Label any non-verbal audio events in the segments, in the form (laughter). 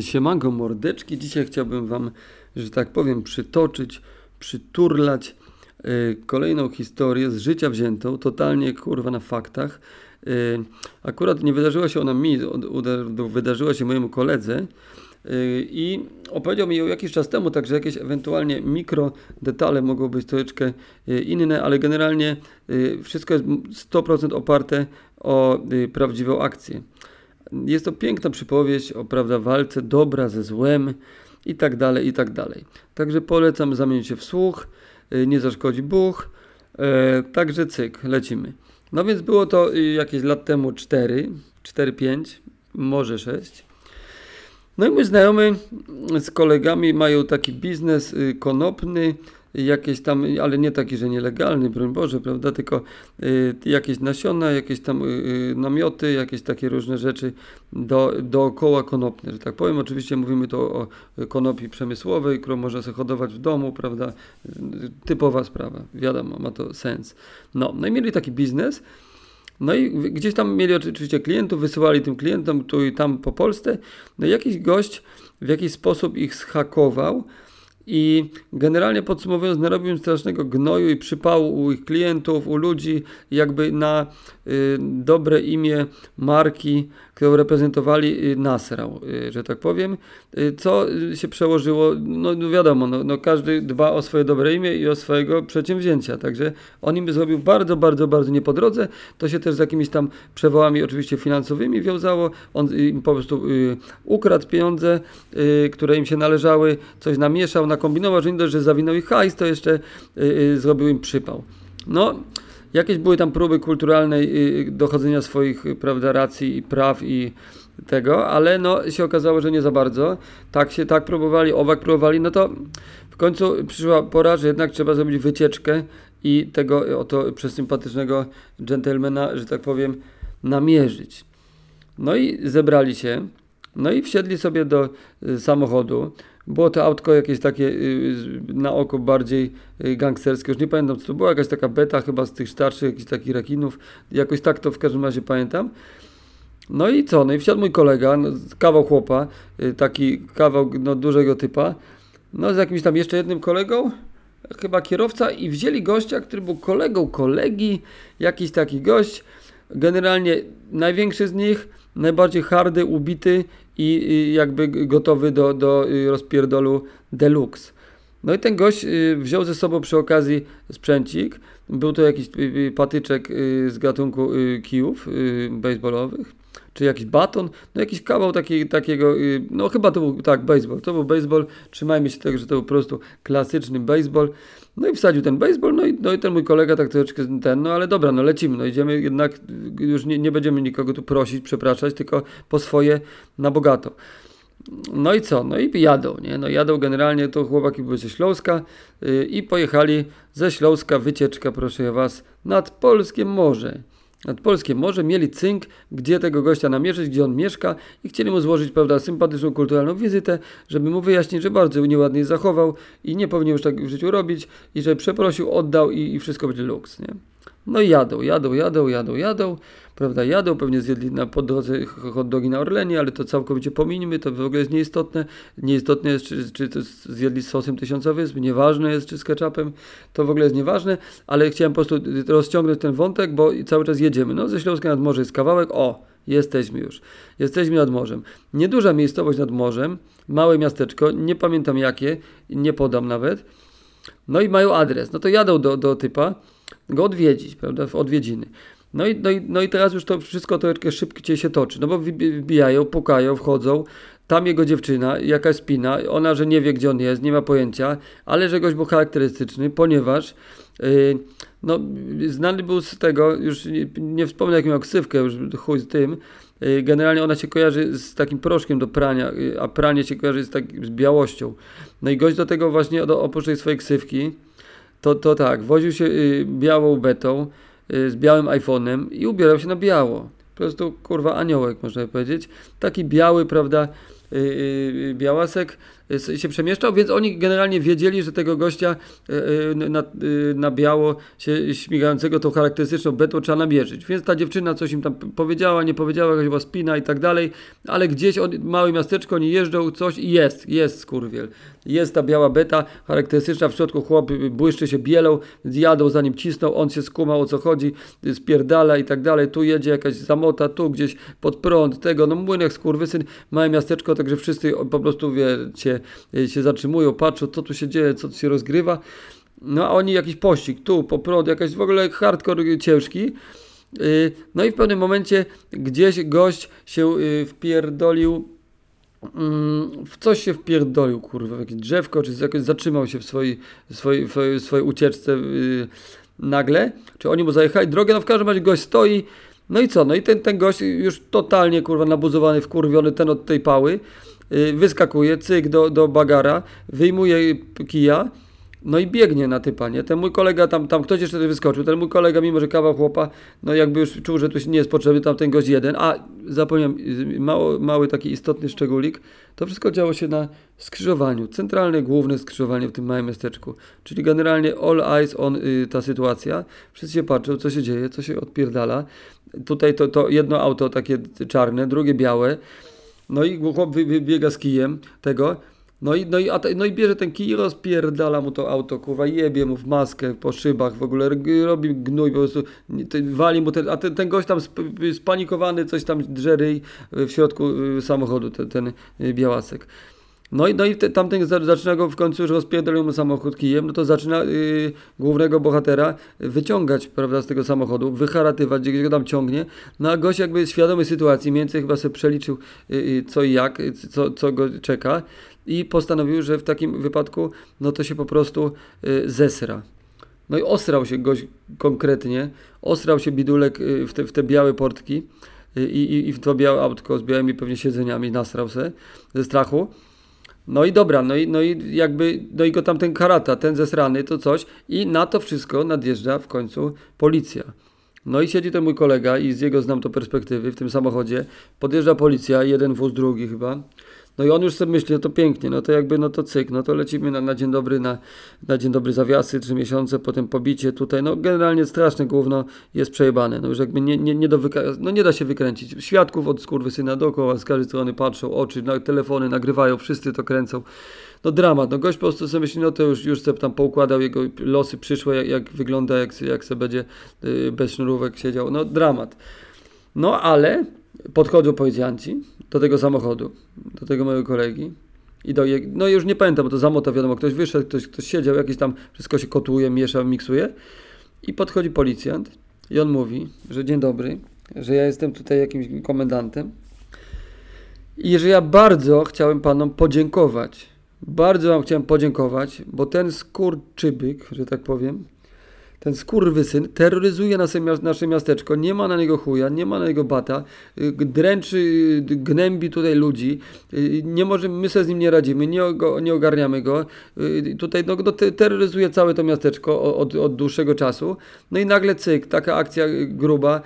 Siemanko mordeczki. Dzisiaj chciałbym Wam, że tak powiem, przytoczyć, przyturlać y, kolejną historię z życia wziętą, totalnie kurwa na faktach. Y, akurat nie wydarzyła się ona mi, wydarzyła się mojemu koledze y, i opowiedział mi ją jakiś czas temu, także jakieś ewentualnie mikro detale mogą być troszeczkę inne, ale generalnie wszystko jest 100% oparte o prawdziwą akcję. Jest to piękna przypowieść o prawda, walce dobra ze złem i tak dalej, i tak dalej. Także polecam zamienić się w słuch, y, nie zaszkodzi Bóg, e, także cyk, lecimy. No więc było to y, jakieś lat temu 4, 4-5, może 6. No i mój znajomy z kolegami mają taki biznes y, konopny, jakieś tam, ale nie taki, że nielegalny, broń Boże, prawda, tylko y, jakieś nasiona, jakieś tam y, y, namioty, jakieś takie różne rzeczy do, dookoła konopne, że tak powiem. Oczywiście mówimy tu o konopi przemysłowej, którą można sobie hodować w domu, prawda, typowa sprawa, wiadomo, ma to sens. No, no i mieli taki biznes, no i gdzieś tam mieli oczywiście klientów, wysyłali tym klientom tu i tam po Polsce. No i jakiś gość w jakiś sposób ich schakował, i generalnie podsumowując, narobił strasznego gnoju i przypału u ich klientów, u ludzi, jakby na y, dobre imię marki, którą reprezentowali, y, nasrał, y, że tak powiem. Y, co się przełożyło, no, no wiadomo, no, no, każdy dba o swoje dobre imię i o swojego przedsięwzięcia, także on im zrobił bardzo, bardzo, bardzo nie po drodze. To się też z jakimiś tam przewołami oczywiście finansowymi wiązało. On im po prostu y, ukradł pieniądze, y, które im się należały, coś namieszał, nakombinował, że nie dość, że zawinął ich hajs, to jeszcze zrobił im przypał. No, Jakieś były tam próby kulturalnej y, dochodzenia swoich prawda, racji i praw i tego, ale no się okazało, że nie za bardzo. Tak się tak próbowali, owak próbowali, no to w końcu przyszła pora, że jednak trzeba zrobić wycieczkę i tego oto przesympatycznego dżentelmena, że tak powiem, namierzyć. No i zebrali się, no i wsiedli sobie do y, samochodu. Było to autko jakieś takie y, na oko bardziej y, gangsterskie, już nie pamiętam co to było, jakaś taka beta chyba z tych starszych, jakichś takich rekinów, jakoś tak to w każdym razie pamiętam. No i co, no i wsiadł mój kolega, no, kawał chłopa, y, taki kawał no, dużego typa, no z jakimś tam jeszcze jednym kolegą, chyba kierowca i wzięli gościa, który był kolegą kolegi, jakiś taki gość, generalnie największy z nich, najbardziej hardy, ubity i, jakby gotowy do, do y, rozpierdolu deluxe. No i ten gość y, wziął ze sobą przy okazji sprzęcik. Był to jakiś y, patyczek z gatunku kijów baseballowych, czy jakiś baton, no jakiś kawał taki, takiego, no chyba to był, tak, baseball. To był baseball, trzymajmy się tego, że to był po prostu klasyczny baseball. No i wsadził ten baseball, no i, no i ten mój kolega tak troszeczkę ten, no ale dobra, no lecimy, no idziemy jednak, już nie, nie będziemy nikogo tu prosić, przepraszać, tylko po swoje na bogato. No i co? No i jadą, nie? No jadą generalnie, to chłopaki były ze Śląska yy, i pojechali ze Śląska wycieczka, proszę was, nad Polskie Morze nad Polskie Morze, mieli cynk, gdzie tego gościa namierzyć, gdzie on mieszka i chcieli mu złożyć, prawda, sympatyczną, kulturalną wizytę, żeby mu wyjaśnić, że bardzo nieładnie zachował i nie powinien już tak w życiu robić i że przeprosił, oddał i, i wszystko będzie luks, nie? No i jadą, jadą, jadą, jadą, jadą, prawda, jadą, pewnie zjedli na, po drodze hot dogi na Orlenie, ale to całkowicie pomińmy, to w ogóle jest nieistotne. Nieistotne jest, czy, czy to zjedli z sosem tysiąca wysp, nieważne jest, czy z ketchupem, to w ogóle jest nieważne, ale chciałem po prostu rozciągnąć ten wątek, bo cały czas jedziemy. No, ze Śląska nad morze jest kawałek, o, jesteśmy już. Jesteśmy nad morzem. Nieduża miejscowość nad morzem, małe miasteczko, nie pamiętam jakie, nie podam nawet. No i mają adres. No to jadą do, do typa, go odwiedzić, prawda, w odwiedziny. No i, no, i, no i teraz już to wszystko troszeczkę szybciej się toczy, no bo wbijają, pukają, wchodzą, tam jego dziewczyna, jakaś spina, ona, że nie wie gdzie on jest, nie ma pojęcia, ale że gość był charakterystyczny, ponieważ yy, no, znany był z tego, już nie, nie wspomnę jaką miał ksywkę, już chuj z tym, yy, generalnie ona się kojarzy z takim proszkiem do prania, yy, a pranie się kojarzy z, tak, z białością. No i gość do tego właśnie, do, oprócz tej swojej ksywki, to, to tak, woził się y, białą betą y, z białym iPhone'em i ubierał się na biało. Po prostu kurwa aniołek, można powiedzieć. Taki biały, prawda, y, białasek się przemieszczał, więc oni generalnie wiedzieli, że tego gościa y, na, na biało się śmigającego tą charakterystyczną betą trzeba namierzyć. Więc ta dziewczyna coś im tam powiedziała, nie powiedziała, jakaś była spina i tak dalej, ale gdzieś od, małe miasteczko, oni jeżdżą, coś i jest, jest skurwiel. Jest ta biała beta, charakterystyczna, w środku chłop błyszczy się bielą, więc jadą za nim, cisną, on się skumał o co chodzi, spierdala i tak dalej, tu jedzie jakaś zamota, tu gdzieś pod prąd, tego, no młynek skurwysyn, małe miasteczko, także wszyscy po prostu, wiecie, się zatrzymują, patrzą, co tu się dzieje, co tu się rozgrywa, no a oni jakiś pościg, tu po prąd, jakaś w ogóle hardcore ciężki, y, no i w pewnym momencie gdzieś gość się y, wpierdolił mm, w coś się wpierdolił, kurwa, w jakieś drzewko, czy jakoś zatrzymał się w swojej, swojej, swojej ucieczce y, nagle, czy oni mu zajechali drogę, no w każdym razie gość stoi, no i co, no i ten, ten gość już totalnie, kurwa, nabuzowany, wkurwiony, ten od tej pały, wyskakuje, cyk do, do bagara, wyjmuje kija, no i biegnie na typa, nie? Ten mój kolega tam, tam ktoś jeszcze wyskoczył, ten mój kolega, mimo że kawał chłopa, no jakby już czuł, że tu nie jest potrzebny, tam ten gość jeden, a zapomniałem, mało, mały taki istotny szczególik, to wszystko działo się na skrzyżowaniu, centralne, główne skrzyżowanie w tym małym miasteczku, czyli generalnie all eyes on y, ta sytuacja, wszyscy się patrzą, co się dzieje, co się odpierdala, tutaj to, to jedno auto takie czarne, drugie białe, no i chłop wybiega z kijem tego, no i, no, i, no i bierze ten kij i rozpierdala mu to auto, kurwa, jebie mu w maskę, po szybach, w ogóle robi gnój, po prostu wali mu ten, a ten, ten gość tam spanikowany, coś tam drzery w środku y, samochodu, ten, ten y, białasek. No i, no i te, tamten zaczyna go w końcu już rozpierdolił mu samochód kijem, no to zaczyna yy, głównego bohatera wyciągać, prawda, z tego samochodu, wycharatywać, gdzieś go tam ciągnie, no a gość jakby świadomy sytuacji, mniej więcej chyba sobie przeliczył yy, co i jak, co, co go czeka i postanowił, że w takim wypadku no to się po prostu y, zesra. No i osrał się gość konkretnie, osrał się bidulek y, w te, w te białe portki y, i, i w to białe autko z białymi pewnie siedzeniami nasrał se ze strachu. No i dobra, no i, no i jakby, no i go tam ten karata, ten zesrany, to coś i na to wszystko nadjeżdża w końcu policja. No i siedzi ten mój kolega i z jego znam to perspektywy w tym samochodzie. Podjeżdża policja, jeden wóz, drugi chyba. No i on już sobie myśli, no to pięknie, no to jakby, no to cyk, no to lecimy na, na dzień dobry, na, na dzień dobry zawiasy, trzy miesiące, potem pobicie tutaj, no generalnie straszne główno jest przejebane, no już jakby nie, nie, nie, do no nie da się wykręcić. Świadków od syna dookoła, z każdej strony patrzą, oczy, na, telefony nagrywają, wszyscy to kręcą. No dramat, no gość po prostu sobie myśli, no to już, już sobie tam poukładał jego losy przyszłe, jak, jak wygląda, jak, jak sobie będzie yy, bez sznurówek siedział, no dramat. No ale podchodzą policjanci do tego samochodu, do tego mojego kolegi. I do, no już nie pamiętam, bo to zamota wiadomo, ktoś wyszedł, ktoś, ktoś siedział, jakiś tam wszystko się kotuje, miesza, miksuje. I podchodzi policjant i on mówi, że dzień dobry, że ja jestem tutaj jakimś komendantem i że ja bardzo chciałem panom podziękować. Bardzo wam chciałem podziękować, bo ten skurczybyk, że tak powiem, ten skurwysyn terroryzuje nasze, miasteczko, nie ma na niego chuja, nie ma na niego bata, y, dręczy, y, gnębi tutaj ludzi, y, nie może, my sobie z nim nie radzimy, nie, nie ogarniamy go, tutaj no, no, terroryzuje całe to miasteczko od, od dłuższego czasu, no i nagle cyk, taka akcja gruba,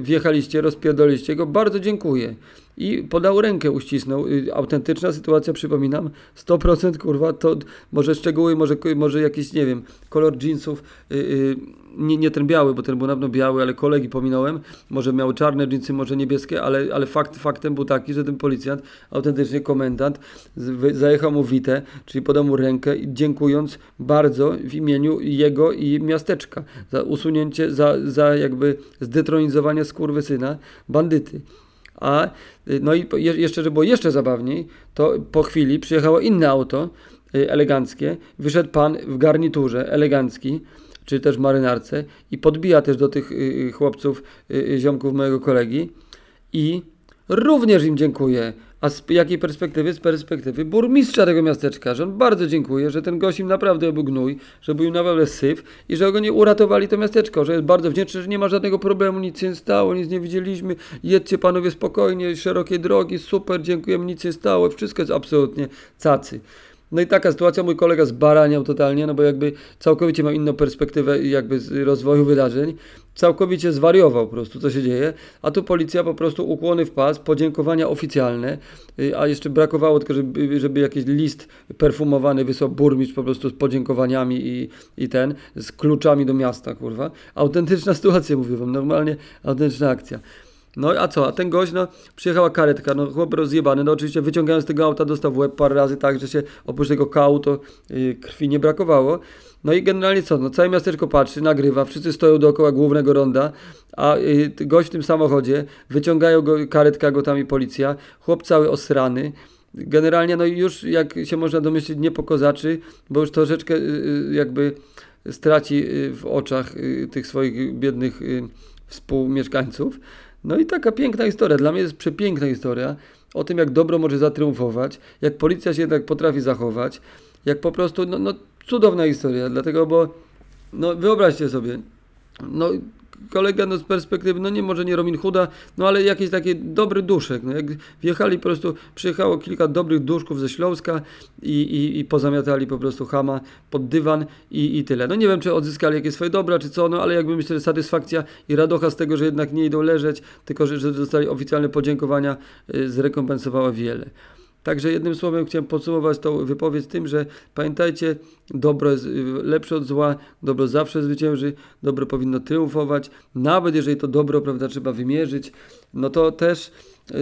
wjechaliście, rozpierdoliście go, bardzo dziękuję i podał rękę, uścisnął. Y, autentyczna sytuacja, przypominam, 100% kurwa, to może szczegóły, może, może jakiś, nie wiem, kolor jeansów, yy, nie, nie ten biały, bo ten był na pewno biały, ale kolegi pominąłem, może miał czarne jeansy, może niebieskie, ale, ale fakt, faktem był taki, że ten policjant, autentycznie komendant, zajechał mu witę, czyli podał mu rękę, dziękując bardzo w imieniu jego i miasteczka za usunięcie, za, za jakby zdetronizowanie skurwysyna, bandyty. A no i jeszcze, żeby było jeszcze zabawniej, to po chwili przyjechało inne auto y, eleganckie, wyszedł pan w garniturze elegancki, czy też marynarce i podbija też do tych y, y, chłopców, ziomków mojego kolegi i również im dziękuję. A z jakiej perspektywy? Z perspektywy burmistrza tego miasteczka, że on bardzo dziękuję, że ten gość im naprawdę był gnój, że był im naprawdę syf i że go nie uratowali to miasteczko, że jest bardzo wdzięczny, że nie ma żadnego problemu, nic się nie stało, nic nie widzieliśmy, jedźcie panowie spokojnie, szerokie drogi, super, dziękujemy, nic się stało, wszystko jest absolutnie cacy. No i taka sytuacja, mój kolega zbaraniał totalnie, no bo jakby całkowicie miał inną perspektywę jakby z rozwoju wydarzeń. Całkowicie zwariował po prostu, co się dzieje. A tu policja po prostu ukłony w pas, podziękowania oficjalne, y, a jeszcze brakowało tylko, żeby, żeby jakiś list perfumowany wysłał burmistrz po prostu z podziękowaniami i, i ten, z kluczami do miasta, kurwa. Autentyczna (laughs) sytuacja, mówię wam, normalnie autentyczna akcja. No a co? A ten gość, no, przyjechała karetka, no chłop rozjebany, no oczywiście wyciągając z tego auta dostał w łeb parę razy tak, że się oprócz tego kału to yy, krwi nie brakowało. No i generalnie co? No całe miasteczko patrzy, nagrywa, wszyscy stoją dookoła głównego ronda, a yy, gość w tym samochodzie, wyciągają go, karetka go tam i policja, chłop cały osrany, generalnie no już jak się można domyślić nie po kozaczy, bo już troszeczkę yy, jakby straci y, w oczach y, tych swoich biednych y, współmieszkańców. No i taka piękna historia. Dla mnie jest przepiękna historia o tym, jak dobro może zatriumfować, jak policja się jednak potrafi zachować, jak po prostu, no, no cudowna historia, dlatego, bo no wyobraźcie sobie, no kolega no, z perspektywy, no nie może nie Robin Hooda, no ale jakiś taki dobry duszek. No, jak wjechali po prostu, przyjechało kilka dobrych duszków ze Śląska i, i, i pozamiatali po prostu Hama pod dywan i, i tyle. No nie wiem, czy odzyskali jakieś swoje dobra, czy co, no ale jakby myślę, że satysfakcja i radocha z tego, że jednak nie idą leżeć, tylko że, że dostali oficjalne podziękowania, y, zrekompensowała wiele. Także jednym słowem chciałem podsumować tą wypowiedź tym, że pamiętajcie, dobro jest y, lepsze od zła, dobro zawsze zwycięży, dobro powinno triumfować, nawet jeżeli to dobro, prawda, trzeba wymierzyć, no to też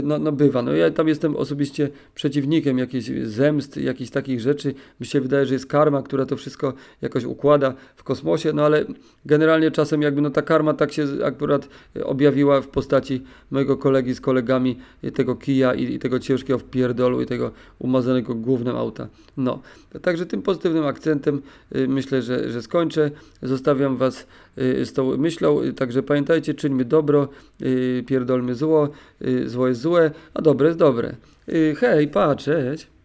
no, no bywa. No ja tam jestem osobiście przeciwnikiem jakiejś zemst, jakichś takich rzeczy. Mi się wydaje, że jest karma, która to wszystko jakoś układa w kosmosie, no ale generalnie czasem jakby no ta karma tak się akurat objawiła w postaci mojego kolegi z kolegami tego kija i, i tego ciężkiego wpierdolu i tego umazanego głównym auta. No, także tym pozytywnym akcentem y, myślę, że, że skończę. Zostawiam Was y, z tą myślą, także pamiętajcie, czyńmy dobro, y, pierdolmy zło, y, zło jest złe, a dobre jest dobre. Y, hej, pa, cześć.